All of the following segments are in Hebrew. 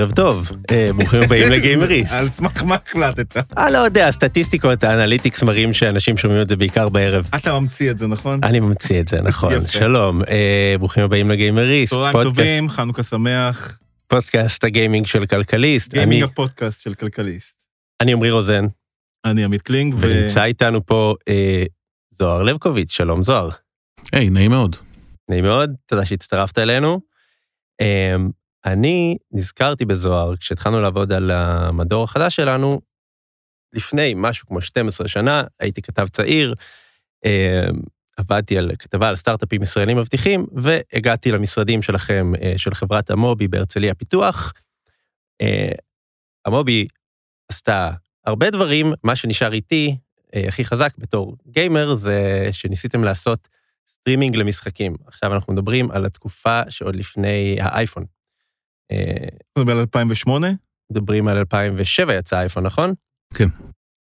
ערב טוב, אה, ברוכים הבאים לגיימריסט. על סמך מה החלטת? אה, לא יודע, הסטטיסטיקות, ה analytics מראים שאנשים שומעים את זה בעיקר בערב. אתה ממציא את זה, נכון? אני ממציא את זה, נכון. שלום, אה, ברוכים הבאים לגיימריסט. צהריים פודקאסט- טובים, חנוכה שמח. פודקאסט הגיימינג של כלכליסט. גיימינג הפודקאסט של כלכליסט. אני עמרי רוזן, אני עמית קלינג. ונמצא איתנו פה אה, זוהר לבקוביץ', שלום זוהר. היי, נעים מאוד. נעים מאוד, תודה שהצטרפת אלינו. אני נזכרתי בזוהר כשהתחלנו לעבוד על המדור החדש שלנו, לפני משהו כמו 12 שנה, הייתי כתב צעיר, אמ, עבדתי על כתבה על סטארט-אפים ישראלים מבטיחים, והגעתי למשרדים שלכם, אה, של חברת המובי בהרצליה פיתוח. אה, המובי עשתה הרבה דברים, מה שנשאר איתי אה, הכי חזק בתור גיימר זה שניסיתם לעשות סטרימינג למשחקים. עכשיו אנחנו מדברים על התקופה שעוד לפני האייפון. אה, מדברים על 2008? מדברים על 2007 יצא האייפון, נכון? כן.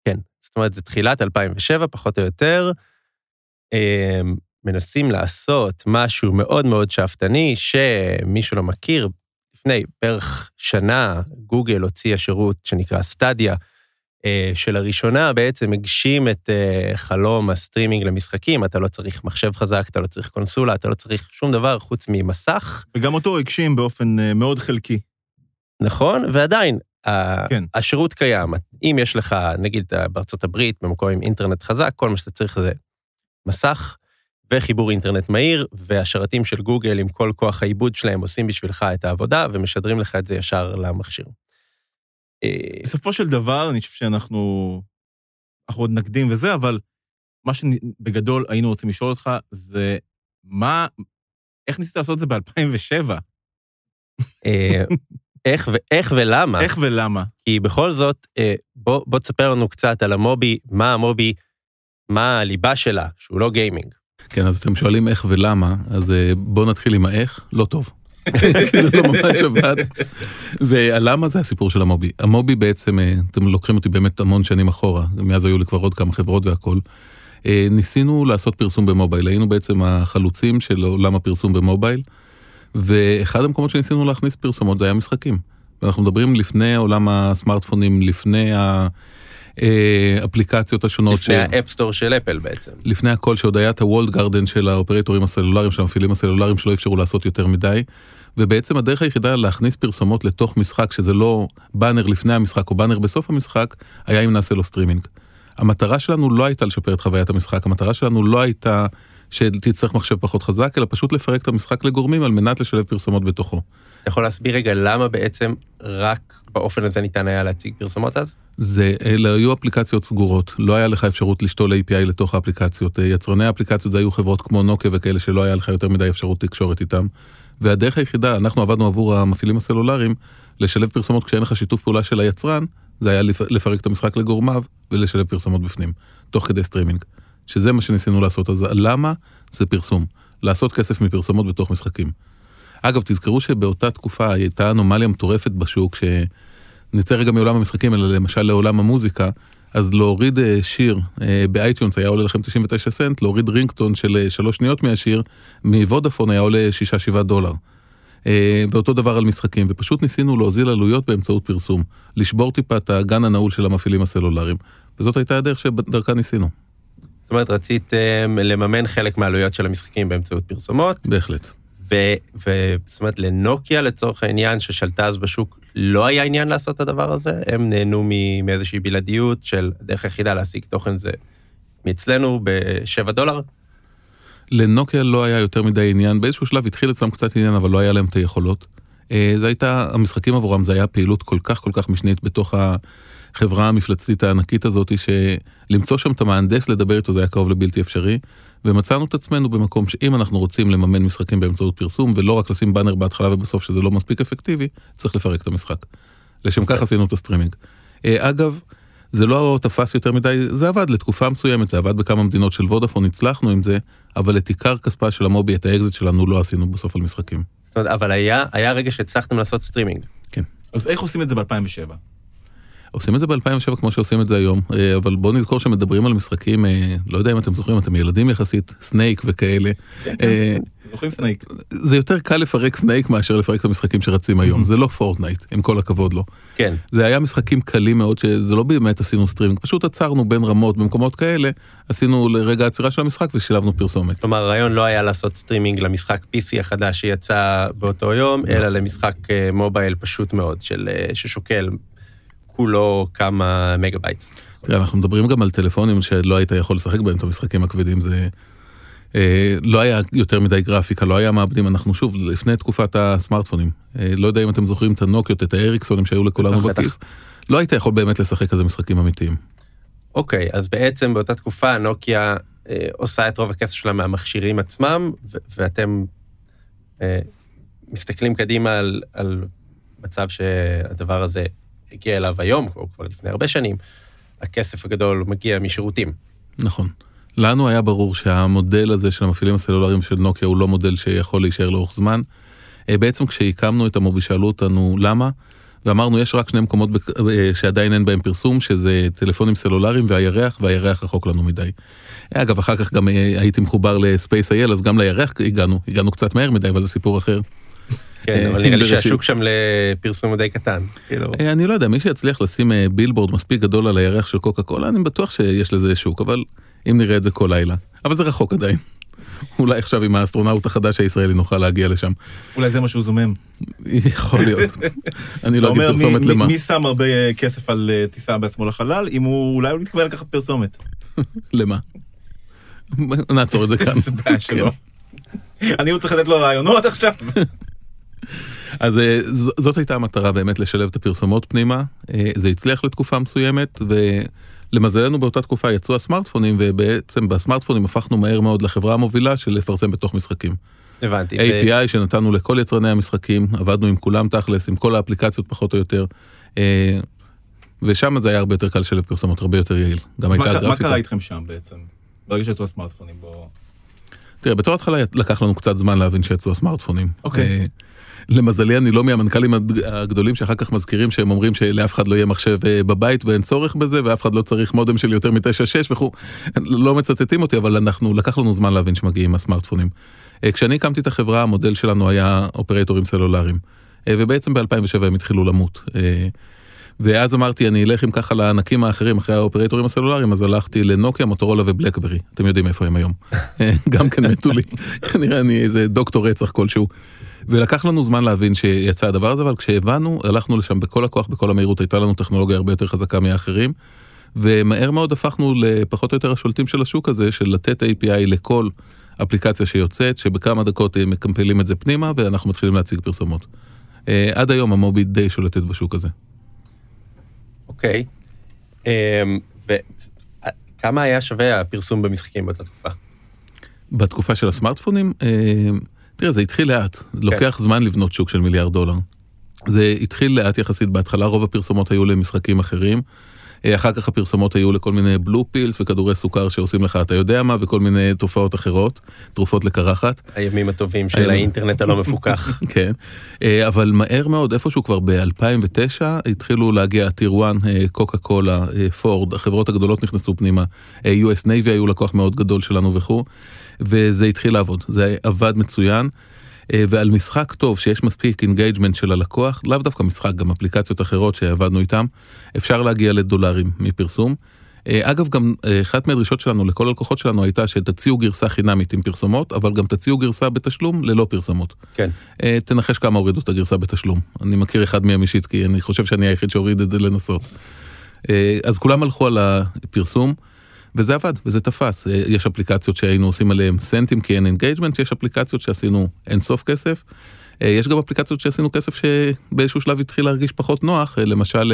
כן. זאת אומרת, זה תחילת 2007, פחות או יותר. אה, מנסים לעשות משהו מאוד מאוד שאפתני, שמי שלא מכיר, לפני בערך שנה, גוגל הוציאה שירות שנקרא Stadia, שלראשונה בעצם הגשים את אה, חלום הסטרימינג למשחקים, אתה לא צריך מחשב חזק, אתה לא צריך קונסולה, אתה לא צריך שום דבר חוץ ממסך, וגם אותו הגשים באופן אה, מאוד חלקי. נכון? ועדיין, כן. השירות קיים. אם יש לך, נגיד בארצות הברית, במקום עם אינטרנט חזק, כל מה שאתה צריך זה מסך וחיבור אינטרנט מהיר, והשרתים של גוגל עם כל כוח העיבוד שלהם עושים בשבילך את העבודה ומשדרים לך את זה ישר למכשיר. אה, בסופו של דבר, אני חושב שאנחנו... אנחנו עוד נקדים וזה, אבל מה שבגדול היינו רוצים לשאול אותך זה מה... איך ניסית לעשות את זה ב-2007? אה, איך, ו- איך ולמה? איך ולמה? כי בכל זאת, אה, בוא, בוא תספר לנו קצת על המובי, מה המובי, מה הליבה שלה, שהוא לא גיימינג. כן, אז אתם שואלים איך ולמה, אז בואו נתחיל עם האיך, לא טוב. כי זה לא ממש עבד. והלמה זה הסיפור של אמובי. אמובי בעצם, אה, אתם לוקחים אותי באמת המון שנים אחורה, מאז היו לי כבר עוד כמה חברות והכל. אה, ניסינו לעשות פרסום במובייל, היינו בעצם החלוצים של עולם הפרסום במובייל, ואחד המקומות שניסינו להכניס פרסומות זה היה משחקים. ואנחנו מדברים לפני עולם הסמארטפונים, לפני האפליקציות השונות. לפני ה App Store של אפל בעצם. לפני הכל שעוד היה את ה walled garden של האופרטורים הסלולריים, של המפעילים הסלולריים שלא אפשרו לעשות יותר מדי. ובעצם הדרך היחידה להכניס פרסומות לתוך משחק שזה לא באנר לפני המשחק או באנר בסוף המשחק, היה אם נעשה לו סטרימינג. המטרה שלנו לא הייתה לשפר את חוויית המשחק, המטרה שלנו לא הייתה שתצטרך מחשב פחות חזק, אלא פשוט לפרק את המשחק לגורמים על מנת לשלב פרסומות בתוכו. אתה יכול להסביר רגע למה בעצם רק באופן הזה ניתן היה להציג פרסומות אז? זה, אלה היו אפליקציות סגורות, לא היה לך אפשרות לשתול API לתוך האפליקציות. יצרני האפליקציות זה היו חברות כמו נוקיה וכאלה שלא היה לך יותר מדי אפשרות תקשורת איתם. והדרך היחידה, אנחנו עבדנו עבור המפעילים הסלולריים, לשלב פרסומות כשאין לך שיתוף פעולה של היצרן, זה היה לפ- לפרק את המשחק לגורמיו ולשלב פרסומות בפנים, תוך כדי סטרימינג. שזה מה שניסינו לעשות, אז למה? זה פרסום. לעשות כסף מפרסומות בתוך משחקים. אגב, תזכרו שבאותה תקופה הייתה אנומליה מטורפת בשוק, שנצא רגע מעולם המשחקים, אלא למשל לעולם המוזיקה, אז להוריד אה, שיר אה, ב iTunes היה עולה לכם 99 סנט, להוריד רינגטון של אה, שלוש שניות מהשיר, מוודאפון היה עולה 6-7 דולר. ואותו דבר על משחקים, ופשוט ניסינו להוזיל עלויות באמצעות פרסום, לשבור טיפה את הגן הנעול של המפעילים הסלולריים, וזאת הייתה הדרך שדרכה ניסינו, זאת אומרת, רציתם לממן חלק מהעלויות של המשחקים באמצעות פרסומות, בהחלט. ו... ו... זאת אומרת, לנוקיה לצורך העניין, ששלטה אז בשוק, לא היה עניין לעשות את הדבר הזה? הם נהנו מאיזושהי בלעדיות של הדרך היחידה להשיג תוכן זה מאצלנו ב-7 דולר? לנוקיה לא היה יותר מדי עניין, באיזשהו שלב התחיל אצלם קצת עניין, אבל לא היה להם את היכולות. אה, זה הייתה, המשחקים עבורם זה היה פעילות כל כך כל כך משנית בתוך החברה המפלצתית הענקית הזאת, שלמצוא שם את המהנדס לדבר איתו זה היה קרוב לבלתי אפשרי, ומצאנו את עצמנו במקום שאם אנחנו רוצים לממן משחקים באמצעות פרסום, ולא רק לשים באנר בהתחלה ובסוף שזה לא מספיק אפקטיבי, צריך לפרק את המשחק. לשם כך עשינו את הסטרימינג. אה, אגב, זה לא תפס יותר מדי, זה עבד לתקופה מסוימת, זה עבד בכמה מדינות של וודאפון, הצלחנו עם זה, אבל את עיקר כספה של אמובי, את האקזיט שלנו, לא עשינו בסוף על משחקים. זאת אומרת, אבל היה, היה רגע שהצלחתם לעשות סטרימינג. אז איך עושים את זה ב-2007? עושים את זה ב-2007 כמו שעושים את זה היום, אה, אבל בואו נזכור שמדברים על משחקים, אה, לא יודע אם אתם זוכרים, אתם ילדים יחסית, סנייק וכאלה. אה, זוכרים סנייק? זה יותר קל לפרק סנייק מאשר לפרק את המשחקים שרצים היום, זה לא פורטנייט, עם כל הכבוד לו. כן. זה היה משחקים קלים מאוד, שזה לא באמת עשינו סטרימינג, פשוט עצרנו בין רמות במקומות כאלה, עשינו לרגע עצירה של המשחק ושילבנו פרסומת. כלומר, הרעיון לא היה לעשות סטרימינג למשחק PC החדש שיצא באותו יום, אלא למשחק מובייל פשוט מאוד, של, ששוקל כולו כמה מגה בייט. תראה, אנחנו מדברים גם על טלפונים שלא היית יכול לשחק בהם את המשחקים הכבדים, זה... אה, לא היה יותר מדי גרפיקה, לא היה מעבדים, אנחנו שוב, לפני תקופת הסמארטפונים. אה, לא יודע אם אתם זוכרים את הנוקיות, את האריקסונים שהיו לכולנו בכיס. לא היית יכול באמת לשחק כזה משחקים אמיתיים. אוקיי, אז בעצם באותה תקופה נוקיה אה, עושה את רוב הכסף שלה מהמכשירים עצמם, ו- ואתם אה, מסתכלים קדימה על, על מצב שהדבר הזה הגיע אליו היום, או כבר לפני הרבה שנים, הכסף הגדול מגיע משירותים. נכון. לנו היה ברור שהמודל הזה של המפעילים הסלולריים של נוקיה הוא לא מודל שיכול להישאר לאורך זמן. אה, בעצם כשהקמנו את המובי שאלו אותנו למה, ואמרנו יש רק שני מקומות אה, שעדיין אין בהם פרסום, שזה טלפונים סלולריים והירח, והירח רחוק לנו מדי. אגב, אחר כך גם אה, הייתי מחובר לספייס אייל, אז גם לירח הגענו, הגענו קצת מהר מדי, אבל זה סיפור אחר. כן, אה, אבל נראה לי. שהשוק שם לפרסום הוא די קטן. כאילו, אה, אני לא יודע, מי שיצליח לשים אה, בילבורד מספיק גדול על הירח של קוקה קולה, אני בטוח שיש לזה שוק, אבל אם נראה את זה כל לילה. אבל זה רחוק עדיין. אולי עכשיו עם האסטרונאוט החדש הישראלי נוכל להגיע לשם. אולי זה מה שהוא זומם. יכול להיות. אני לא אגיד אומר, פרסומת למה. מי שם הרבה כסף על טיסה בעצמו לחלל, אם הוא אולי הוא מתכוון לקחת פרסומת. למה? נעצור את זה כאן. שלו. אני עוד צריך לתת לו רעיונות עכשיו. אז אה, זאת הייתה המטרה באמת לשלב את הפרסומות פנימה. אה, זה הצליח לתקופה מסוימת ולמזלנו באותה תקופה יצאו הסמארטפונים ובעצם בסמארטפונים הפכנו מהר מאוד לחברה המובילה של לפרסם בתוך משחקים. הבנתי. API שנתנו לכל יצרני המשחקים, עבדנו עם כולם תכלס, עם כל האפליקציות פחות או יותר. אה, ושם זה היה הרבה יותר קל לשלב פרסומות, הרבה יותר יעיל. גם הייתה קרה- מה גרפיקה. קרה איתכם שם בעצם? ברגע שיצאו הסמארטפונים בו... תראה, בתור התחלה לקח לנו קצת זמן להבין שיצאו הסמארטפונים. אוקיי. אה, למזלי אני לא מהמנכ"לים הגדולים שאחר כך מזכירים שהם אומרים שלאף אחד לא יהיה מחשב אה, בבית ואין צורך בזה ואף אחד לא צריך מודם של יותר מ-9.6 וכו'. לא מצטטים אותי אבל אנחנו לקח לנו זמן להבין שמגיעים הסמארטפונים. אה, כשאני הקמתי את החברה המודל שלנו היה אופרטורים סלולריים. אה, ובעצם ב-2007 הם התחילו למות. ואז אמרתי אני אלך עם ככה לענקים האחרים אחרי האופרטורים הסלולריים אז הלכתי לנוקיה מוטורולה ובלקברי אתם יודעים איפה הם היום. גם כן מתו לי כנראה אני איזה דוקטור רצח כלשהו. ולקח לנו זמן להבין שיצא הדבר הזה אבל כשהבנו הלכנו לשם בכל הכוח בכל המהירות הייתה לנו טכנולוגיה הרבה יותר חזקה מהאחרים. ומהר מאוד הפכנו לפחות או יותר השולטים של השוק הזה של לתת API לכל אפליקציה שיוצאת שבכמה דקות אה, מקמפלים את זה פנימה ואנחנו מתחילים להציג פרסומות. אה, עד היום המובי די שולטת בשוק הזה. אוקיי. אמ, וכמה היה שווה הפרסום במשחקים באותה תקופה? בתקופה של הסמארטפונים, אה, תראה, זה התחיל לאט, לוקח זמן לבנות שוק של מיליארד דולר. זה התחיל לאט יחסית, בהתחלה רוב הפרסומות היו למשחקים אחרים, אה, אחר כך הפרסומות היו לכל מיני בלו פילס וכדורי סוכר שעושים לך אתה יודע מה וכל מיני תופעות אחרות, תרופות לקרחת. הימים הטובים של. האינטרנט הלא מפוקח. כן, אה, אבל מהר מאוד איפשהו כבר ב-2009 התחילו להגיע טיר 1, קוקה קולה, פורד, החברות הגדולות נכנסו פנימה, אה, US Navy היו לקוח מאוד גדול שלנו וכו', וזה התחיל לעבוד, זה עבד מצוין. אה, ועל משחק טוב שיש מספיק engagement של הלקוח, לאו דווקא משחק, גם אפליקציות אחרות שעבדנו איתם, אפשר להגיע לדולרים מפרסום. אה, אגב, גם אה, אחת מהדרישות שלנו לכל הלקוחות שלנו הייתה שתציעו גרסה חינמית עם פרסומות, אבל גם תציעו גרסה בתשלום ללא פרסומות. כן. תנחש כמה הורידו את הגרסה בתשלום. אני מכיר אחד מהם אישית, כי אני חושב שאני היחיד שהוריד את זה לנסות. אז כולם הלכו על הפרסום, וזה עבד, וזה תפס. אה, יש אפליקציות שהיינו עושים עליהם סנטים כי אין engagement, יש אפליקציות שעשינו אין סוף כסף. אה, יש גם אפליקציות שעשינו כסף שבאיזשהו שלב התחיל להרגיש פחות נוח, אה, למשל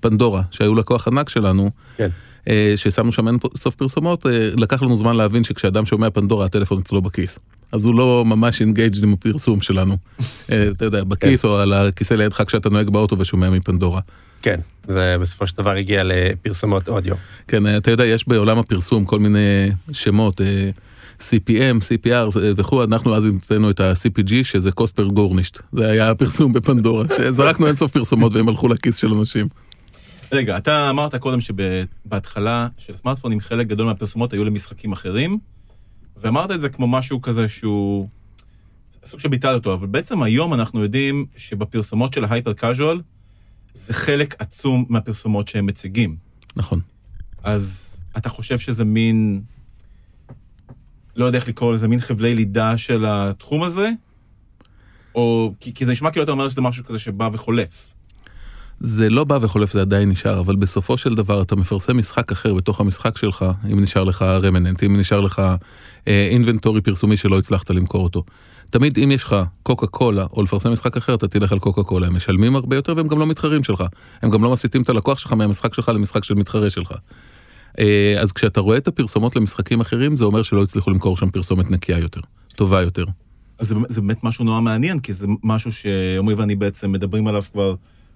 פנדורה, שהיו לקוח ענק שלנו. כן. ששמנו שם אין סוף פרסומות, לקח לנו זמן להבין שכשאדם שומע פנדורה הטלפון אצלו בכיס. אז הוא לא ממש engaged עם הפרסום שלנו. אה, אתה יודע, בכיס או על הכיסא לידך כשאתה נוהג באוטו ושומע מפנדורה. כן, זה בסופו של דבר הגיע לפרסומות אודיו. כן, אה, אתה יודע, יש בעולם הפרסום כל מיני שמות, אה, CPM, CPR וכו', אנחנו אז המצאנו את ה-CPG שזה קוספר גורנישט. זה היה הפרסום בפנדורה, שזרקנו אינסוף פרסומות והם הלכו לכיס של אנשים. רגע, אתה אמרת קודם שבהתחלה של סמארטפונים חלק גדול מהפרסומות היו למשחקים אחרים, ואמרת את זה כמו משהו כזה שהוא סוג של ביטל אותו, אבל בעצם היום אנחנו יודעים שבפרסומות של ההייפר קאז'ואל, זה חלק עצום מהפרסומות שהם מציגים. נכון. אז אתה חושב שזה מין, לא יודע איך לקרוא לזה, מין חבלי לידה של התחום הזה? או, כי, כי זה נשמע כאילו אתה אומר שזה משהו כזה שבא וחולף. זה לא בא וחולף, זה עדיין נשאר, אבל בסופו של דבר אתה מפרסם משחק אחר בתוך המשחק שלך, אם נשאר לך רמננט, אם נשאר לך אה, אינבנטורי פרסומי שלא הצלחת למכור אותו. תמיד אם יש לך קוקה קולה או לפרסם משחק אחר אתה תלך על קוקה קולה הם משלמים הרבה יותר והם גם לא מתחרים שלך הם גם לא מסיטים את הלקוח שלך מהמשחק שלך למשחק של מתחרה שלך. אה, אז כשאתה רואה את הפרסומות למשחקים אחרים זה אומר שלא הצליחו למכור שם פרסומת נקייה יותר טובה יותר. אז זה, זה באמת משהו נורא מעניין כי זה משהו שעמרי ואני בעצם מדברים עליו כבר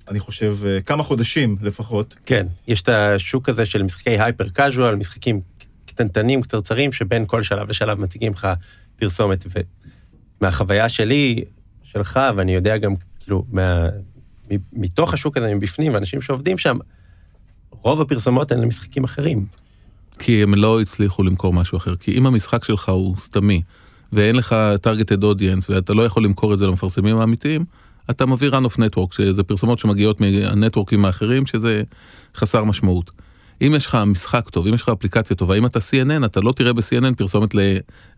אני חושב אה, כמה חודשים לפחות. כן, יש את השוק הזה של משחקי הייפר קאז'ואל, משחקים קטנטנים, קצרצרים, שבין כל שלב לשלב מציגים לך פרסומת. ומהחוויה שלי, שלך, ואני יודע גם, כאילו, מה, מתוך השוק הזה, מבפנים, ואנשים שעובדים שם, רוב הפרסומות הן למשחקים אחרים. כי הם לא הצליחו למכור משהו אחר. כי אם המשחק שלך הוא סתמי, ואין לך targeted audience, ואתה לא יכול למכור את זה למפרסמים האמיתיים, אתה מביא run of network, שזה פרסומות שמגיעות מהנטוורקים האחרים, שזה חסר משמעות. אם יש לך משחק טוב, אם יש לך אפליקציה טובה, אם אתה CNN, אתה לא תראה ב-CNN פרסומת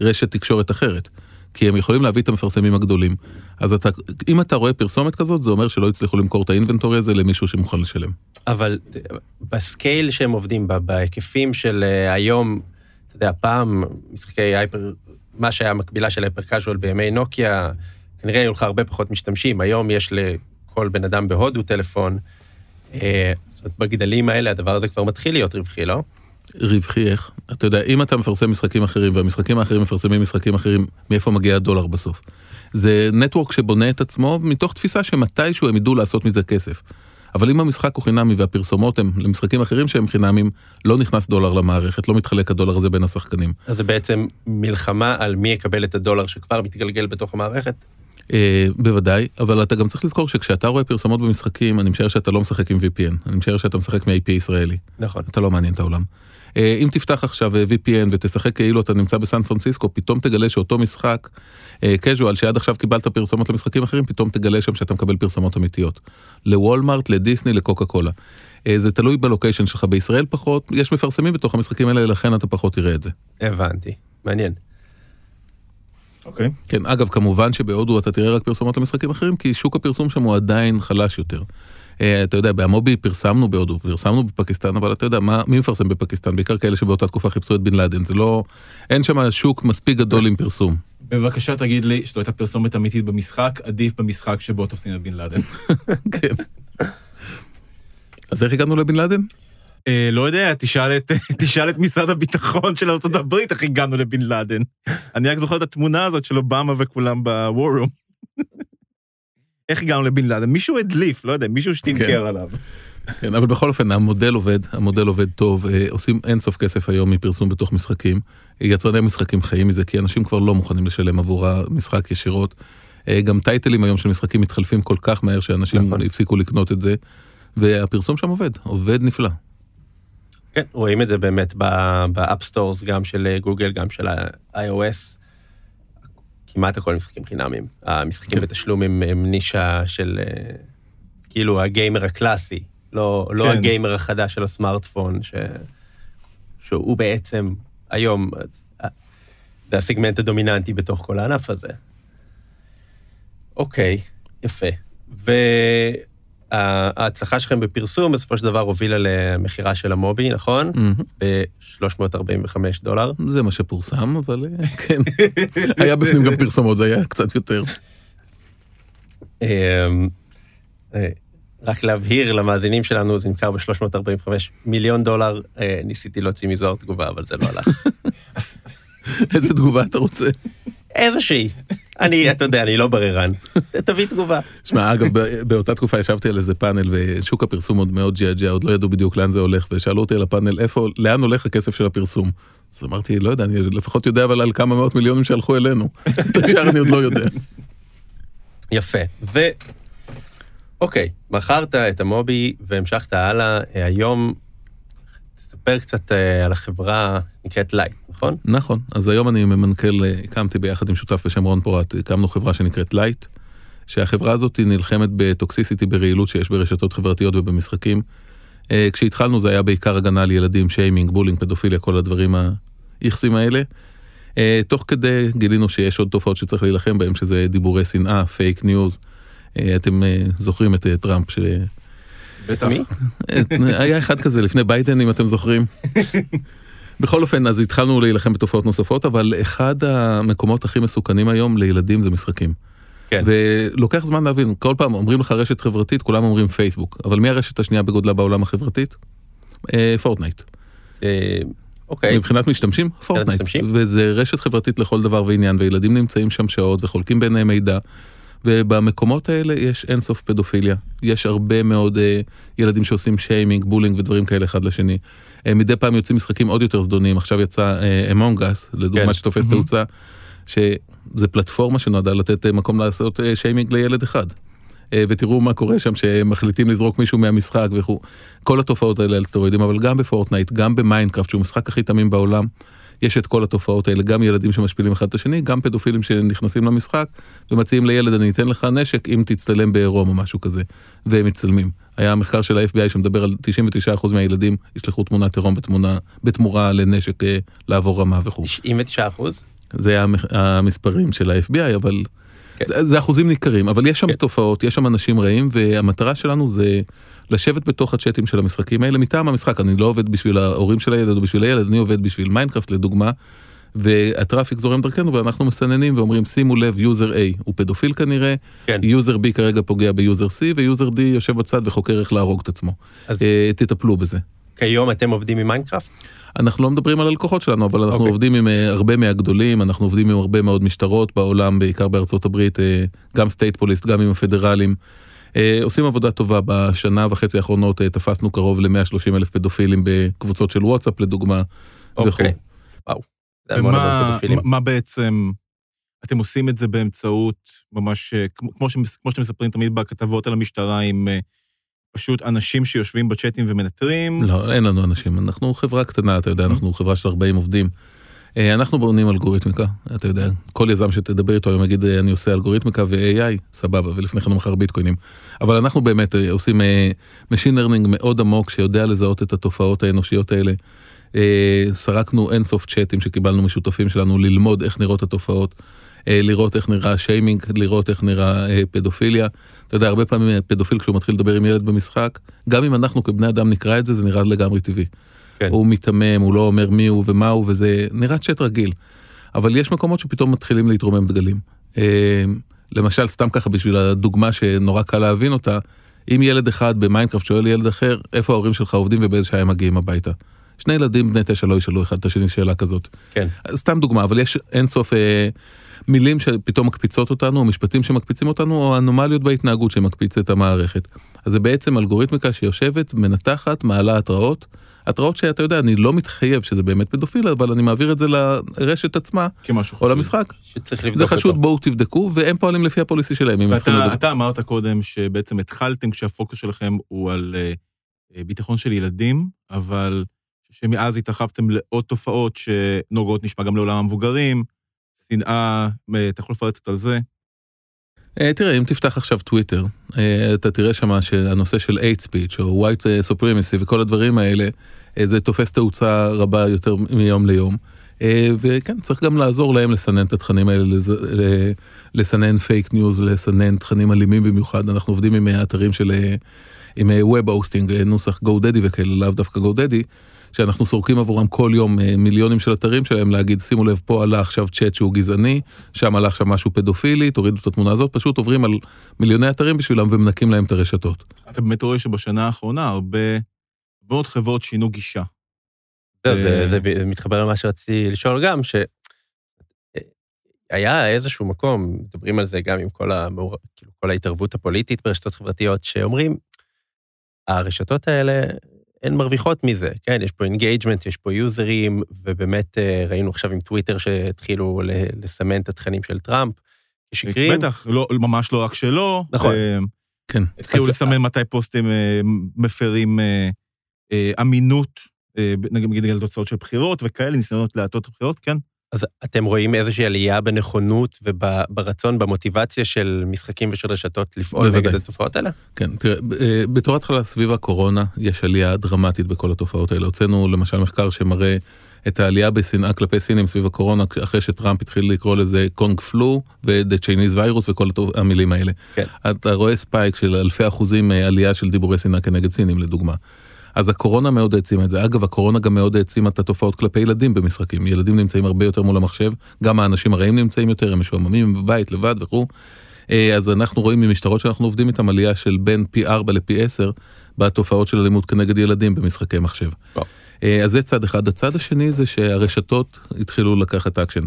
לרשת תקשורת אחרת. כי הם יכולים להביא את המפרסמים הגדולים. אז אתה, אם אתה רואה פרסומת כזאת, זה אומר שלא הצליחו למכור את האינבנטורי הזה למישהו שמוכן לשלם. אבל בסקייל שהם עובדים בה, בהיקפים של uh, היום, אתה יודע, פעם משחקי הייפר, מה שהיה המקבילה של הייפר קאז'ואל בימי נוקיה, כנראה היו לך הרבה פחות משתמשים. היום יש לכל בן אדם בהודו טלפון. אה, זאת אומרת, בגדלים האלה הדבר הזה כבר מתחיל להיות רווחי, לא? רווחי איך? אתה יודע, אם אתה מפרסם משחקים אחרים והמשחקים האחרים מפרסמים משחקים אחרים, מאיפה מגיע הדולר בסוף? זה נטוורק שבונה את עצמו מתוך תפיסה שמתישהו הם ידעו לעשות מזה כסף. אבל אם המשחק הוא חינמי והפרסומות הם למשחקים אחרים שהם חינמים, לא נכנס דולר למערכת, לא מתחלק הדולר הזה בין השחקנים. אז זה בעצם מלחמה על מי יקבל את הדולר שכבר מתגלגל בתוך המערכת? אה, בוודאי, אבל אתה גם צריך לזכור שכשאתה רואה פרסומות במשחקים, אני משער שאתה לא משחק עם VPN, אני משער שאתה משחק מ-IP ישראלי. נכון. אתה לא מעניין את העולם. אה, אם תפתח עכשיו אה, VPN ותשחק כאילו אתה נמצא בסן פרנסיסקו, פתאום תגלה שאותו משחק, casual, שעד עכשיו קיבלת פרסומות למשחקים אחרים, פתאום תגלה שם שאתה מקבל פרסומות אמיתיות. לוולמארט, לדיסני, לקוקה קולה. זה תלוי בלוקיישן שלך בישראל פחות, יש מפרסמים בתוך המשחקים האלה, לכן אתה פחות תראה את זה. הבנתי, מעניין. אוקיי. Okay. כן, אגב, כמובן שבהודו אתה תראה רק פרסומות למשחקים אחרים, כי שוק הפרסום שם הוא עדיין חלש יותר. Uh, אתה יודע, במובי פרסמנו בהודו, פרסמנו בפקיסטן, אבל אתה יודע, מה, מי מפרסם בפקיסטן? בעיקר כאלה שבאותה תקופה חיפשו את בן לאדן, זה לא, אין שם שוק מספיק גדול עם פרסום. בבקשה תגיד לי שזאת הייתה פרסומת אמיתית במשחק, עדיף במשחק שבו תופסים את בן לאדן. כן. אז איך הגענו לבן לאדן? אה, לא יודע, תשאל את, תשאל את משרד הביטחון של ארה"ב איך הגענו לבן לאדן. אני רק זוכר את התמונה הזאת של אובמה וכולם בוורום. איך הגענו לבן לאדן? מישהו הדליף, לא יודע, מישהו שתנקר כן. עליו. כן, אבל בכל אופן, המודל עובד, המודל עובד טוב, אה, עושים אינסוף כסף היום מפרסום בתוך משחקים. יצרני משחקים חיים מזה, כי אנשים כבר לא מוכנים לשלם עבור המשחק ישירות. אה, גם טייטלים היום של משחקים מתחלפים כל כך מהר שאנשים נכון. הפסיקו לקנות את זה, והפרסום שם עובד, עובד נפלא. כן, רואים את זה באמת ב app stores, גם של גוגל, גם של ה-iOS. כמעט הכל משחקים חינמים. המשחקים כן. בתשלום הם, הם נישה של אה, כאילו הגיימר הקלאסי, לא, לא כן. לא הגיימר החדש של הסמארטפון, ש... שהוא בעצם היום, זה הסגמנט הדומיננטי בתוך כל הענף הזה. אוקיי, יפה. ו... ההצלחה שלכם בפרסום בסופו של דבר הובילה למכירה של המובי, נכון? ב-345 דולר. זה מה שפורסם, אבל אה, כן. היה בפנים גם פרסומות, זה היה קצת יותר. אמ, אה, רק להבהיר למאזינים שלנו, זה נמכר ב-345 מיליון דולר, אה, ניסיתי להוציא מזוהר תגובה, אבל זה לא הלך. איזה תגובה אתה רוצה? איזושהי. אני, אתה יודע, אני לא בררן. תביא תגובה. שמע, אגב, באותה תקופה ישבתי על איזה פאנל ושוק הפרסום עוד מאוד ג'עג'ע, עוד לא ידעו בדיוק לאן זה הולך, ושאלו אותי על הפאנל, איפה, לאן הולך הכסף של הפרסום? אז אמרתי, לא יודע, אני לפחות יודע אבל על כמה מאות מיליונים שהלכו אלינו. את השאר אני עוד לא יודע. יפה. ו... אוקיי, מכרת את אמובי והמשכת הלאה. היום, תספר קצת אה, על החברה נקראת L1ght, נכון? נכון, אז היום אני ממנכ"ל, אה, הקמתי ביחד עם שותף בשם רון פורת, הקמנו חברה שנקראת L1ght, שהחברה הזאת נלחמת ב toxicity ברעילות שיש ברשתות חברתיות ובמשחקים. אה, כשהתחלנו זה היה בעיקר הגנה על ילדים, שיימינג, bullying, פדופיליה, כל הדברים האיכסים האלה. אה, תוך כדי גילינו שיש עוד תופעות שצריך להילחם בהן, שזה דיבורי שנאה, פייק ניוז. אתם זוכרים את טראמפ, ש... בטח. מי? היה אחד כזה לפני ביידן, אם אתם זוכרים. בכל אופן, אז התחלנו להילחם בתופעות נוספות, אבל אחד המקומות הכי מסוכנים היום לילדים זה משחקים. כן. ולוקח זמן להבין, כל פעם אומרים לך רשת חברתית, כולם אומרים פייסבוק, אבל מי הרשת השנייה בגודלה בעולם החברתית? אה, פורטנייט. אה, אוקיי. מבחינת משתמשים? פורטנייט. וזה רשת חברתית לכל דבר ועניין, וילדים נמצאים שם שעות וחולקים ביניהם מידע. ובמקומות האלה יש אינסוף פדופיליה. יש הרבה מאוד אה, ילדים שעושים שיימינג, bullying ודברים כאלה אחד לשני. אה, מדי פעם יוצאים משחקים עוד יותר זדוניים, עכשיו יצא Among אה, Us, לדוגמה כן. שתופס Mhm. תאוצה, שזה פלטפורמה שנועדה לתת אה, מקום לעשות שיימינג לילד אחד. ותראו מה קורה שם שמחליטים לזרוק מישהו מהמשחק וכו'. כל התופעות האלה על סטרואידים, אבל גם בפורטנייט, גם במיינקראפט, שהוא המשחק הכי תמים בעולם, יש את כל התופעות האלה, גם ילדים שמשפילים אחד את השני, גם פדופילים שנכנסים למשחק ומציעים לילד, אני אתן לך נשק אם תצטלם בעירום או משהו כזה, והם מצלמים. היה מחקר של ה-FBI שמדבר על 99% מהילדים ישלחו תמונת עירום בתמונה, בתמורה לנשק אה, לעבור רמה וכו'. 99 אחוז? זה המח- המספרים של ה-FBI, אבל כן. זה, זה אחוזים ניכרים, אבל יש שם כן. תופעות, יש שם אנשים רעים, והמטרה שלנו זה לשבת בתוך הצ'אטים של המשחקים האלה מטעם המשחק. אני לא עובד בשביל ההורים של הילד או בשביל הילד, אני עובד בשביל מיינקראפט לדוגמה, וה traffic זורם דרכנו ואנחנו מסננים ואומרים שימו לב, יוזר A הוא פדופיל כנראה, כן. יוזר B כרגע פוגע ביוזר C, ויוזר D יושב בצד וחוקר איך להרוג את עצמו. אז אה, תטפלו בזה. כיום אתם עובדים עם מיינקראפט? אנחנו לא מדברים על הלקוחות שלנו, אבל אנחנו אוקיי. עובדים עם אה, הרבה מהגדולים, אנחנו עובדים עם הרבה מאוד משטרות בעולם, בעיקר בארצות הברית, אה, גם state police, גם עם הפדרלים. אה, עושים עבודה טובה, בשנה וחצי האחרונות אה, תפסנו קרוב ל-130 אלף פדופילים בקבוצות של וואטסאפ לדוגמה, וכו'. אוקיי. וואו. ומה. מה בעצם, אתם עושים את זה באמצעות ממש, אה, כמו, כמו, שמס- כמו שאתם מספרים תמיד בכתבות על המשטרה, עם אה, פשוט אנשים שיושבים בצ'אטים ומנטרים? לא, אין לנו אנשים, אנחנו חברה קטנה, אתה יודע, אנחנו חברה של 40 עובדים. אה, אנחנו בונים אלגוריתמיקה, אתה יודע, כל יזם שתדבר איתו היום יגיד אני עושה אלגוריתמיקה ו-AI, סבבה, ולפני כן הוא מכר ביטקוינים. אבל אנחנו באמת עושים Machine Learning מאוד עמוק שיודע לזהות את התופעות האנושיות האלה. אה, סרקנו אינסוף צ'אטים שקיבלנו משותפים שלנו ללמוד איך נראות התופעות, אה, לראות איך נראה שיימינג, לראות איך נראה אה, פדופיליה. אתה יודע, הרבה פעמים פדופיל כשהוא מתחיל לדבר עם ילד במשחק, גם אם אנחנו כבני אדם נקרא את זה, זה נראה לגמרי טבעי. כן. הוא מיתמם, הוא לא אומר מי הוא ומה הוא, וזה נראה צ'אט רגיל. אבל יש מקומות שפתאום מתחילים להתרומם דגלים. למשל, סתם ככה בשביל הדוגמה שנורא קל להבין אותה, אם ילד אחד במיינקראפט שואל ילד אחר, איפה ההורים שלך עובדים ובאיזה שעה הם מגיעים הביתה. שני ילדים בני תשע לא ישאלו אחד את השני שאלה כזאת. כן. סתם דוגמה, אבל יש אינסוף אה, מילים שפתאום מקפיצות אותנו, או משפטים שמקפיצים אותנו, או אנומליות בהתנהגות שמקפיץ את המערכת. אז זה בעצם אלגוריתמיקה שיושבת, מנתחת, מעלה התראות. התראות שאתה יודע, אני לא מתחייב שזה באמת פדופיל, אבל אני מעביר את זה לרשת עצמה, או. למשחק. שצריך זה לבדוק חשוד, אותו. בואו תבדקו, והם פועלים לפי הפוליסי שלהם, אם צריכים לדבר. אתה אמרת קודם שבעצם התחלתם כשהפוקוס שלכם הוא על אה, אה, ביטחון של ילדים, אבל שמאז התרחבתם לעוד תופעות שנוגעות נשמע גם לעולם המבוגרים, שנאה, אה, אתה יכול לפרט על זה? אה, תראה, אם תפתח עכשיו טוויטר, אה, אתה תראה שמה שהנושא של hate speech או white אה, supremacy וכל הדברים האלה, זה תופס תאוצה רבה יותר מיום ליום. וכן, צריך גם לעזור להם לסנן את התכנים האלה, לסנן פייק ניוז, לסנן תכנים אלימים במיוחד. אנחנו עובדים עם אה, אתרים של, עם hosting, אה, נוסח GoDaddy וכאלה, לאו דווקא GoDaddy, שאנחנו סורקים עבורם כל יום אה, מיליונים של אתרים שלהם להגיד, שימו לב, פה עלה עכשיו צ'אט שהוא גזעני, שם עלה עכשיו משהו פדופילי, תורידו את התמונה הזאת, פשוט עוברים על מיליוני אתרים בשבילם ומנקים להם את הרשתות. אתה באמת רואה שבשנה האחרונה הרבה מאוד חברות שינו גישה. זה, אה, זה מתחבר למה שרציתי לשאול גם, שהיה איזשהו מקום, מדברים על זה גם עם כל, המעור... כאילו, כל ההתערבות הפוליטית ברשתות חברתיות, שאומרים, הרשתות האלה, הן מרוויחות מזה, כן? יש פה engagement, יש פה יוזרים, ובאמת אה, ראינו עכשיו עם טוויטר שהתחילו ל- לסמן את התכנים של טראמפ כשקריים. בטח, לא, ממש לא רק שלו. נכון. אה, כן. התחילו לסמן מתי פוסטים אה, מפרים אה, אה, אמינות אה, נגיד בגלל תוצאות של בחירות וכאלה, ניסיונות להטות את הבחירות, כן. אז אתם רואים איזושהי עלייה בנכונות וברצון, במוטיבציה של משחקים ושל רשתות לפעול בוודאי. נגד התופעות האלה? כן, תראה, אה, בתור התחלה סביב הקורונה יש עלייה דרמטית בכל התופעות האלה. הוצאנו למשל מחקר שמראה את העלייה בשנאה כלפי סינים סביב הקורונה, אחרי שטראמפ התחיל לקרוא לזה kung flu ו-The Chinese virus וכל התו- המילים האלה. כן. אתה רואה spike של אלפי אחוזים אה, עלייה של דיבורי שנאה כנגד סינים לדוגמה. אז הקורונה מאוד העצימה את זה. אגב, הקורונה גם מאוד העצימה את התופעות כלפי ילדים במשחקים. ילדים נמצאים הרבה יותר מול המחשב, גם האנשים הרעים נמצאים יותר, הם משועממים, בבית, לבד וכו'. אה, אז אנחנו רואים ממשטרות שאנחנו עובדים איתם עלייה של בין פי 4 לפי 10 בתופעות של אלימות כנגד ילדים במשחקי מחשב. אה, אז זה צד אחד. הצד השני זה שהרשתות התחילו לקחת אקשן.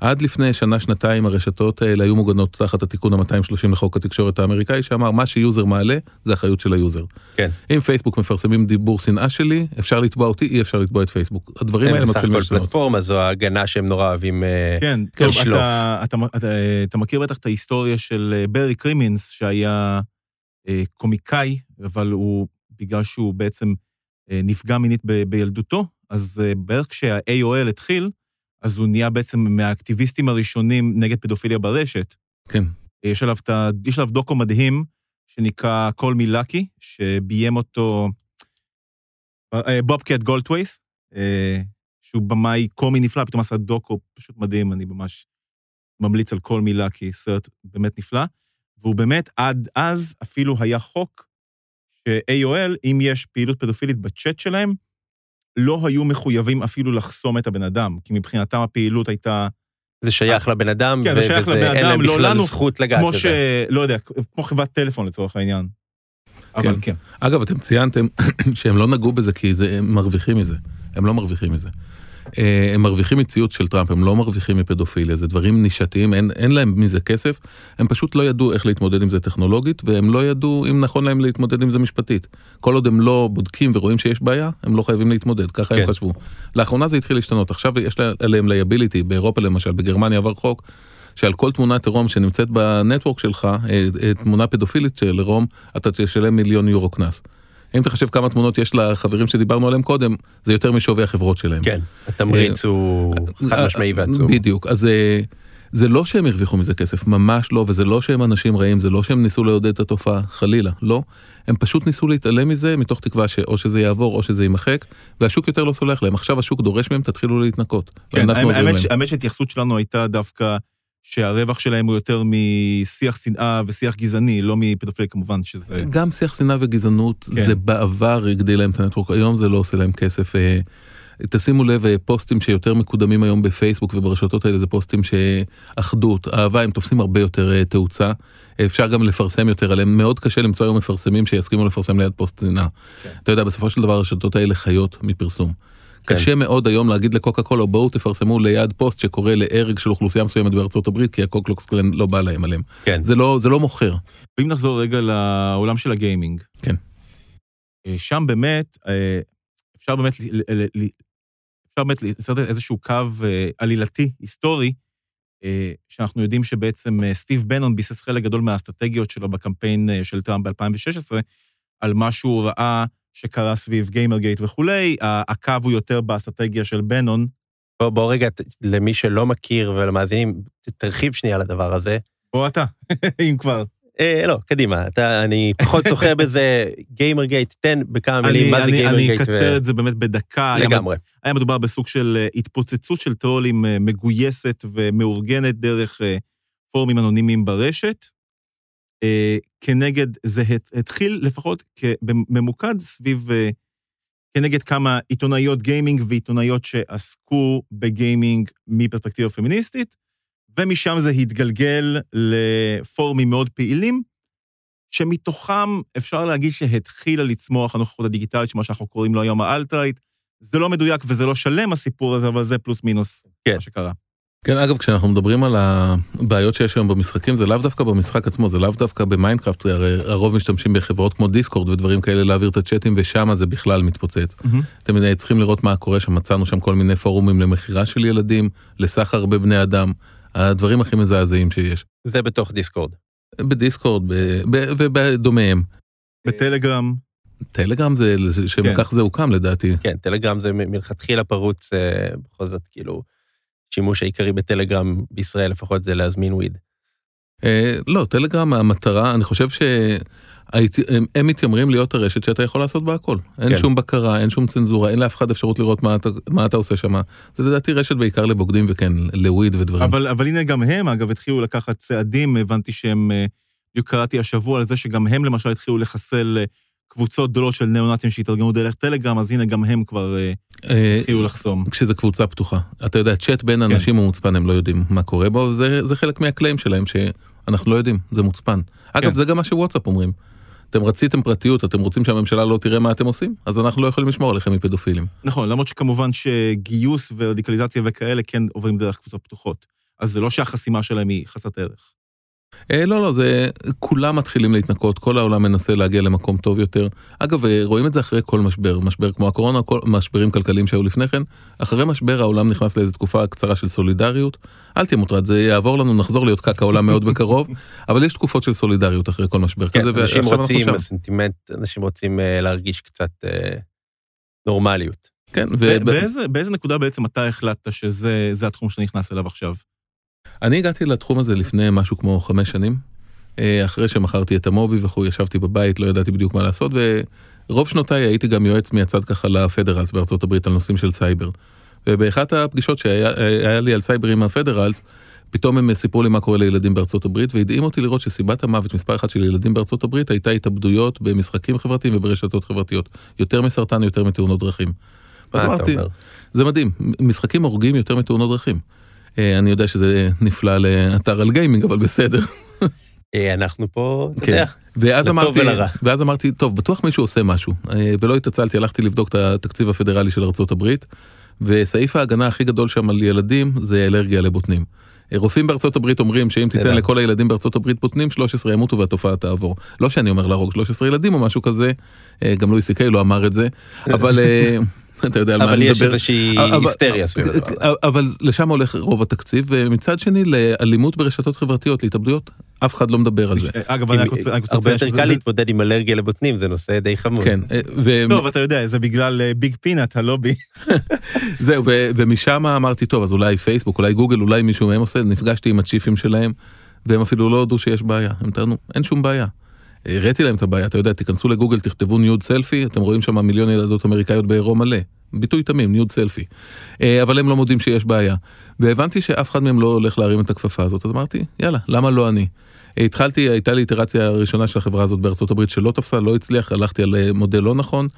עד לפני שנה-שנתיים הרשתות האלה היו מוגנות תחת התיקון ה-230 לחוק התקשורת האמריקאי, שאמר מה שיוזר מעלה זה אחריות של היוזר. כן. אם פייסבוק מפרסמים דיבור שנאה שלי, אפשר לתבוע אותי, אי אפשר לתבוע את פייסבוק. הדברים האלה בסך מתחילים הכל להשתנות. פלטפורמה זו ההגנה שהם נורא אוהבים. אה, כן, כן, טוב. אתה, אתה, אתה, אתה מכיר בטח את ההיסטוריה של אה, ברי קרימינס, שהיה אה, קומיקאי, אבל הוא, בגלל שהוא בעצם אה, נפגע מינית ב, בילדותו, אז אה, בערך כשה-AOL התחיל, אז הוא נהיה בעצם מהאקטיביסטים הראשונים נגד פדופיליה ברשת. כן. יש עליו, יש עליו דוקו מדהים, שנקרא Call Me Lucky, שביים אותו אה, בובקט גולדטווייס, אה, שהוא במאי קומי נפלא, פתאום עשה דוקו פשוט מדהים, אני ממש ממליץ על Call Me Lucky, סרט באמת נפלא. והוא באמת, עד אז אפילו היה חוק ש-AOL, אם יש פעילות פדופילית בצ'אט שלהם, לא היו מחויבים אפילו לחסום את הבן אדם, כי מבחינתם הפעילות הייתה זה שייך לבן אדם, כן, זה שייך וזה- לבן אין אדם, להם לא בכלל לנו, זכות לגעת כמו בזה. ש... לא יודע, כמו חברת טלפון לצורך העניין. אבל כן. אגב, אתם ציינתם שהם לא נגעו בזה כי זה, הם מרוויחים מזה. הם לא מרוויחים מזה. אה, הם מרוויחים מציוץ של טראמפ, הם לא מרוויחים מפדופיליה, זה דברים נישתיים, אין, אין להם מזה כסף, הם פשוט לא ידעו איך להתמודד עם זה טכנולוגית, והם לא ידעו אם נכון להם להתמודד עם זה משפטית. כל עוד הם לא בודקים ורואים שיש בעיה, הם לא חייבים להתמודד, ככה כן. הם חשבו. לאחרונה זה התחיל להשתנות, עכשיו יש עליהם liability, באירופה למשל, בגרמניה עבר חוק, שעל כל תמונת עירום שנמצאת ב network שלך, אה, אה, תמונה פדופילית של עירום, אתה תשלם מיליון יורו קנס. אם תחשב כמה תמונות יש לחברים שדיברנו עליהם קודם, זה יותר משווי החברות שלהם. כן, התמריץ הוא חד משמעי ועצום. בדיוק, אז אה, זה לא שהם הרוויחו מזה כסף, ממש לא, וזה לא שהם אנשים רעים, זה לא שהם ניסו לעודד את התופעה, חלילה, לא. הם פשוט ניסו להתעלם מזה מתוך תקווה שאו שזה יעבור או שזה יימחק, והשוק יותר לא סולח להם. עכשיו השוק דורש מהם, תתחילו להתנקות. כן, האמת שההתייחסות שלנו הייתה דווקא שהרווח שלהם הוא יותר משיח שנאה ושיח גזעני, לא מפדופיליה כמובן, שזה... גם שיח שנאה וגזענות כן. זה בעבר הגדיל להם את ה network, היום זה לא עושה להם כסף. אה, תשימו לב, אה, פוסטים שיותר מקודמים היום בפייסבוק וברשתות האלה זה פוסטים של אחדות, אהבה, הם תופסים הרבה יותר אה, תאוצה. אפשר גם לפרסם יותר עליהם, מאוד קשה למצוא היום מפרסמים שיסכימו לפרסם ליד פוסט שנאה. כן. אתה יודע, בסופו של דבר הרשתות האלה חיות מפרסום. כן. קשה מאוד היום להגיד לקוקה קולה בואו תפרסמו ליד פוסט שקורא להרג של אוכלוסייה מסוימת בארצות הברית כי הקוקלוקס קלן לא בא להם עליהם. כן. זה לא, זה לא מוכר. ואם נחזור רגע לעולם של הגיימינג. כן. אה, שם באמת, אה, אפשר באמת, אפשר באמת לעשות איזשהו קו אה, עלילתי, היסטורי, שאנחנו יודעים שבעצם סטיב בנון ביסס חלק גדול מהאסטרטגיות שלו בקמפיין של טראמפ ב-2016, על מה שהוא ראה שקרה סביב גיימרגייט וכולי, הקו הוא יותר באסטרטגיה של בנון. בוא, בוא רגע, למי שלא מכיר ולמאזינים, תרחיב שנייה לדבר הזה. או אתה, אם כבר. אה, לא, קדימה, אתה, אני פחות שוחה בזה, גיימר גייט, תן בכמה מילים אני- מה זה אני- גיימר אני. אקצר את זה באמת בדקה. היה לגמרי. היה מדובר בסוג של אה, התפוצצות של טרולים אה, מגויסת ומאורגנת דרך אה, פורומים אנונימיים ברשת. כנגד, זה הת- התחיל לפחות ממוקד סביב, אה, כנגד כמה עיתונאיות גיימינג ועיתונאיות שעסקו בגיימינג מפרספקטיבה פמיניסטית, ומשם זה התגלגל לפורומים מאוד פעילים, שמתוכם אפשר להגיד שהתחילה לצמוח הנוכחות הדיגיטלית, שמה שאנחנו קוראים לו היום ה alt-right, זה לא מדויק וזה לא שלם הסיפור הזה, אבל זה פלוס מינוס כן. מה שקרה. כן, אגב, כשאנחנו מדברים על הבעיות שיש היום במשחקים, זה לאו דווקא במשחק עצמו, זה לאו דווקא במיינקראפט, הרי הרוב משתמשים בחברות כמו דיסקורד ודברים כאלה להעביר את הצ'אטים, ושם זה בכלל מתפוצץ. אתם אה, צריכים לראות מה קורה שם, מצאנו שם כל מיני פורומים למכירה של ילדים, לסחר בבני אדם, הדברים הכי מזעזעים שיש. זה בתוך דיסקורד. בדיסקורד ב- ב- ובדומיהם. בטלגרם, טלגרם זה, זה- שם כן. כך זה הוקם לדעתי. כן, טלגרם זה מ- מלכתחילה פרוץ, אה, בכל זאת, כאילו, שימוש העיקרי בטלגרם בישראל לפחות זה להזמין וויד. אה, לא, טלגרם המטרה, אני חושב שהייתי, הם, הם מתיימרים להיות הרשת שאתה יכול לעשות בה הכל. אין כן. שום בקרה, אין שום צנזורה, אין לאף אחד אפשרות לראות מה אתה, מה אתה עושה שם. זה לדעתי רשת בעיקר לבוגדים וכן, לוויד ודברים. אבל, אבל הנה גם הם, אגב, התחילו לקחת צעדים, הבנתי שהם, אה, בדיוק קראתי השבוע על זה שגם הם למשל התחילו לחסל אה, קבוצות גדולות של ניאו-נאצים שהתארגנו דרך טלגרם, אז הנה גם הם כבר אה, אה, התחילו לחסום. כשזה קבוצה פתוחה. אתה יודע, צ'אט בין אנשים הוא מוצפן, הם לא יודעים מה קורה בו, זה, זה חלק מהקליים שלהם שאנחנו לא יודעים, זה מוצפן. אגב, כן. זה גם מה שוואטסאפ אומרים. אתם רציתם פרטיות, אתם רוצים שהממשלה לא תראה מה אתם עושים, אז אנחנו לא יכולים לשמור עליכם מפדופילים. נכון, למרות שכמובן שגיוס ורדיקליזציה וכאלה כן עוברים דרך קבוצות פתוחות. אז זה לא שהחסימה שלהם היא חסרת ערך. אה, לא, לא, זה... כולם מתחילים להתנקות, כל העולם מנסה להגיע למקום טוב יותר. אגב, אה, רואים את זה אחרי כל משבר, משבר כמו הקורונה, כל משברים כלכליים שהיו לפני כן. אחרי משבר העולם נכנס לאיזו תקופה קצרה של סולידריות. אל תהיה מוטרד, זה יעבור לנו, נחזור להיות קקה עולם מאוד בקרוב, אבל יש תקופות של סולידריות אחרי כל משבר כן, כזה, אנשים ועכשיו אנחנו רוצים. הסנטימנט, אנשים רוצים אה, להרגיש קצת אה, נורמליות. כן, ו- באיזה, באיזה נקודה בעצם אתה החלטת שזה זה התחום שאתה נכנס אליו עכשיו? אני הגעתי לתחום הזה לפני משהו כמו חמש שנים. אה, אחרי שמכרתי את אמובי וכו', ישבתי בבית, לא ידעתי בדיוק מה לעשות, ורוב שנותיי הייתי גם יועץ מהצד ככה ל federals בארצות הברית על נושאים של סייבר. ובאחת הפגישות שהיה היה לי על סייבר עם ה federals, פתאום הם סיפרו לי מה קורה לילדים בארצות הברית, והדהים אותי לראות שסיבת המוות מספר אחת של ילדים בארצות הברית הייתה התאבדויות במשחקים חברתיים וברשתות חברתיות. יותר מסרטן, יותר מתאונות דרכים. מה אתה אמרתי, אומר? זה מדהים, משחקים הורגים יותר מתאונות דרכים. אה, אני יודע שזה נפלא לאתר על גיימינג, אבל בסדר. אה, אנחנו פה, אתה כן. יודע, ואז לטוב אמרתי, ולרע. ואז אמרתי, טוב, בטוח מישהו עושה משהו. אה, ולא התעצלתי, הלכתי לבדוק את התקציב הפדרלי של הברית, וסעיף ההגנה הכי גדול שם על ילדים זה אלרגיה לבוטנים. רופאים בארצות הברית אומרים שאם תיתן. לכל הילדים בארצות הברית בוטנים, 13 ימותו והתופעה תעבור. לא שאני אומר להרוג 13 ילדים או משהו כזה, גם לואי סי-קיי לא אמר את זה, אבל אתה יודע על מה אבל אני יש מדבר. איזושהי אבל- היסטריה סביב הדבר. הזה. אבל לשם הולך רוב התקציב, ומצד שני לאלימות ברשתות חברתיות, להתאבדויות, אף אחד לא מדבר על זה. אגב, כי אני רק רוצה... הרבה יותר קל זה- להתמודד עם אלרגיה לבוטנים, זה נושא די חמוד. כן, אה, טוב, אתה יודע, זה בגלל אה, ביג פינאט, הלובי. זהו, ו- ומשם אמרתי, טוב, אז אולי פייסבוק, אולי גוגל, אולי מישהו מהם עושה, נפגשתי עם הצ'יפים שלהם, והם אפילו לא הודו שיש בעיה, הם טענו, אין שום בעיה. הראיתי להם את הבעיה, אתה יודע, תיכנסו לגוגל, תכתבו ניוד סלפי, אתם רואים שם מיליון ילדות אמריקאיות בעירום מלא. ביטוי תמים, ניוד סלפי. אה, אבל הם לא מודים שיש בעיה. והבנתי שאף אחד מהם לא הולך להרים את הכפפה הזאת, אז אמרתי, יאללה, למה לא אני? אה, התחלתי, הייתה לי איטרציה הראשונה של החברה הזאת בארצות הברית שלא תפסה, לא הצליח, הלכתי על אה, מודל לא נכון,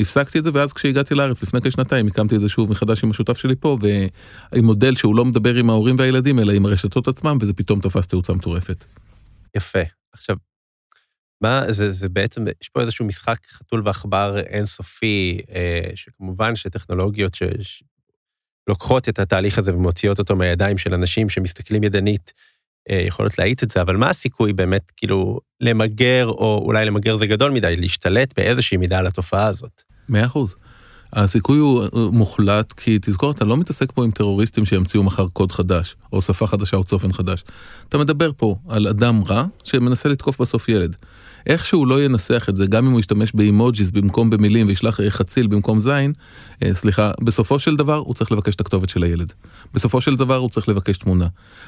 הפסקתי את זה, ואז כשהגעתי לארץ לפני כשנתיים, הקמתי את זה שוב מחדש עם השותף שלי פה, ועם מודל שהוא לא מדבר עם ההורים והילדים, אלא עם הרשתות עצמם, וזה פתאום תפס תאוצה מטורפת. יפה. עכשיו, מה, זה, זה בעצם, יש פה איזשהו משחק חתול ועכבר אינסופי, אה, שכמובן שטכנולוגיות שלוקחות את התהליך הזה ומוציאות אותו מהידיים של אנשים שמסתכלים ידנית, אה, יכולות להאיט את זה, אבל מה הסיכוי באמת, כאילו, למגר, או אולי למגר זה גדול מדי, להשתלט באיזושהי מידה על התופעה הזאת? מאה אחוז. הסיכוי הוא אה, מוחלט, כי תזכור, אתה לא מתעסק פה עם טרוריסטים שימציאו מחר קוד חדש, או שפה חדשה או צופן חדש. אתה מדבר פה על אדם רע שמנסה לתקוף בסוף ילד. איך שהוא לא ינסח את זה, גם אם הוא ישתמש ב emojis במקום במילים וישלח אה, חציל במקום זין, אה, סליחה, בסופו של דבר הוא צריך לבקש את הכתובת של הילד. בסופו של דבר הוא צריך לבקש תמונה.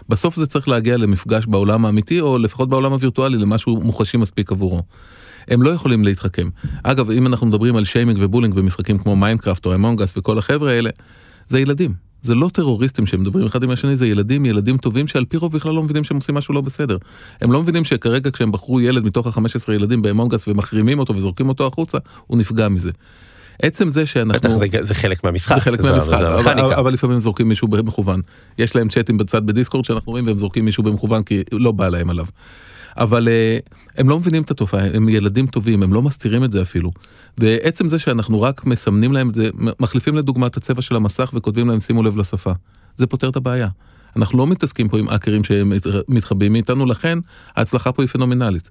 בסוף זה צריך להגיע למפגש בעולם האמיתי, או לפחות בעולם הווירטואלי, למשהו מוחשי מספיק עבורו. הם לא יכולים להתחכם. אגב, אם אנחנו מדברים על שיימינג ו bullying במשחקים כמו מיינקראפט או Among Us וכל החבר'ה האלה, זה ילדים. זה לא טרוריסטים שמדברים אחד עם השני, זה ילדים, ילדים טובים שעל פי רוב בכלל לא מבינים שהם עושים משהו לא בסדר. הם לא מבינים שכרגע כשהם בחרו ילד מתוך ה-15 ילדים באמונגס ומחרימים אותו וזורקים אותו החוצה, הוא נפגע מזה. עצם זה בטח, שאנחנו... זה, זה חלק מהמשחק. זה חלק זו- מהמשחק, זו אבל, המכניקה. אבל לפעמים זורקים מישהו במכוון. יש להם צ'אטים בצד בדיסקורד שאנחנו רואים והם זורקים מישהו במכוון כי לא בא להם עליו. אבל אה, הם לא מבינים את התופעה, הם ילדים טובים, הם לא מסתירים את זה אפילו. ועצם זה שאנחנו רק מסמנים להם את זה, מחליפים לדוגמה את הצבע של המסך וכותבים להם שימו לב לשפה. זה פותר את הבעיה. אנחנו לא מתעסקים פה עם האקרים שמתחבאים מאיתנו, לכן ההצלחה פה היא פנומנלית.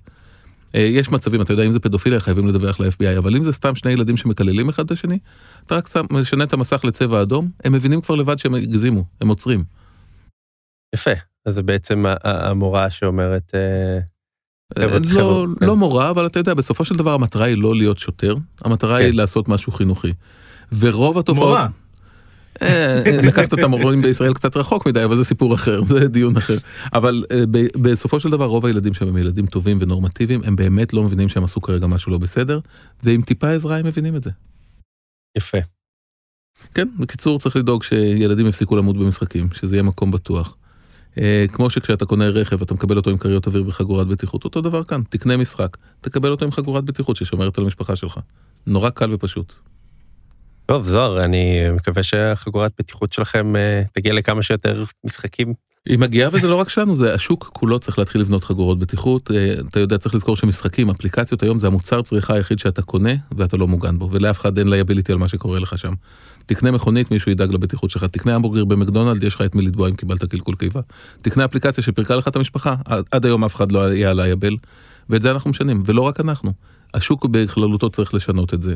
אה, יש מצבים, אתה יודע, אם זה פדופיליה חייבים לדווח ל-FBI, אבל אם זה סתם שני ילדים שמקללים אחד את השני, אתה רק משנה את המסך לצבע אדום, הם מבינים כבר לבד שהם הגזימו, הם עוצרים. יפה. אז זה בעצם המורה שאומרת, אה, לא, חבר'ה, כן. לא מורה, אבל אתה יודע, בסופו של דבר המטרה היא לא להיות שוטר, המטרה היא כן. לעשות משהו חינוכי. ורוב התופעות... מורה. אה, לקחת את המורים בישראל קצת רחוק מדי, אבל זה סיפור אחר, זה דיון אחר. אבל אה, ב- בסופו של דבר רוב הילדים שם הם ילדים טובים ונורמטיביים, הם באמת לא מבינים שהם עשו כרגע משהו לא בסדר, ועם טיפה עזרה הם מבינים את זה. יפה. כן, בקיצור צריך לדאוג שילדים יפסיקו למות במשחקים, שזה יהיה מקום בטוח. אה, כמו שכשאתה קונה רכב אתה מקבל אותו עם כריות אוויר וחגורת בטיחות, אותו דבר כאן, תקנה משחק, תקבל אותו עם חגורת בטיחות ששומרת על המשפחה שלך. נורא קל ופשוט. טוב, זוהר, אני מקווה שהחגורת בטיחות שלכם אה, תגיע לכמה שיותר משחקים. היא מגיעה וזה לא רק שלנו, זה השוק כולו צריך להתחיל לבנות חגורות בטיחות. אה, אתה יודע, צריך לזכור שמשחקים, אפליקציות היום זה המוצר צריכה היחיד שאתה קונה ואתה לא מוגן בו, ולאף אחד אין liability על מה שקורה לך שם. תקנה מכונית, מישהו ידאג לבטיחות שלך, תקנה המבורגר במקדונלד, יש לך את מי לתבוע אם קיבלת קלקול קיבה. תקנה אפליקציה שפירקה לך את המשפחה, עד- עד היום אף אחד לא היה liable, ואת זה אנחנו משנים, ולא רק אנחנו. השוק בכללותו צריך לשנות את זה.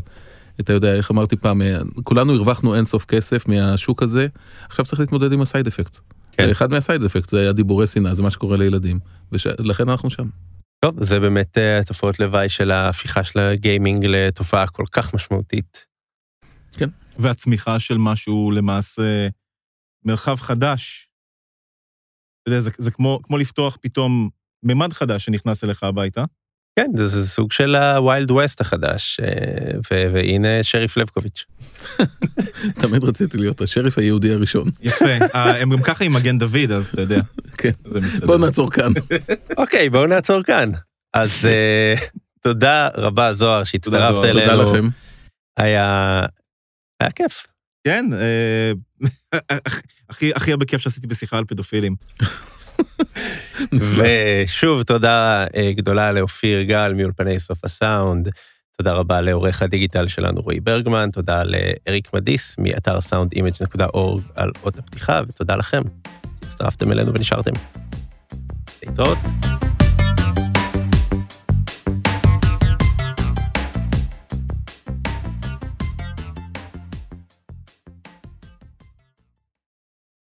אתה יודע, איך אמרתי פעם, אה, כולנו הרווחנו אינסוף כסף מהשוק הזה, עכשיו צריך להתמודד עם ה side effect. כן. אחד מה side effect זה הדיבורי שנאה, זה מה שקורה לילדים, ולכן אנחנו שם. טוב, זה באמת אה, תופעות לוואי של ההפיכה של הגיימינג לתופעה כל כך משמעותית. והצמיחה של משהו למעשה מרחב חדש. אתה יודע, זה, זה כמו, כמו לפתוח פתאום ממד חדש שנכנס אליך הביתה. כן, זה, סוג של ה wild west החדש, אה, ו- והנה שריף לבקוביץ'. תמיד רציתי להיות השריף היהודי הראשון. יפה. אה, הם גם ככה עם מגן דוד, אז אתה יודע. כן. זה מסתדר. בוא נעצור כאן. אוקיי, בואו נעצור כאן. אז אה, תודה רבה, זוהר, שהצטרפת אלינו. תודה לכם. היה... היה כיף. כן, אה, הכי, הכי הרבה כיף שעשיתי בשיחה על פדופילים. ושוב, תודה אה, גדולה לאופיר גל מאולפני סוף הסאונד. תודה רבה לעורך הדיגיטל שלנו רועי ברגמן, תודה לאריק מדיס מאתר soundimage.org על אות הפתיחה, ותודה לכם שהצטרפתם אלינו ונשארתם. להתראות.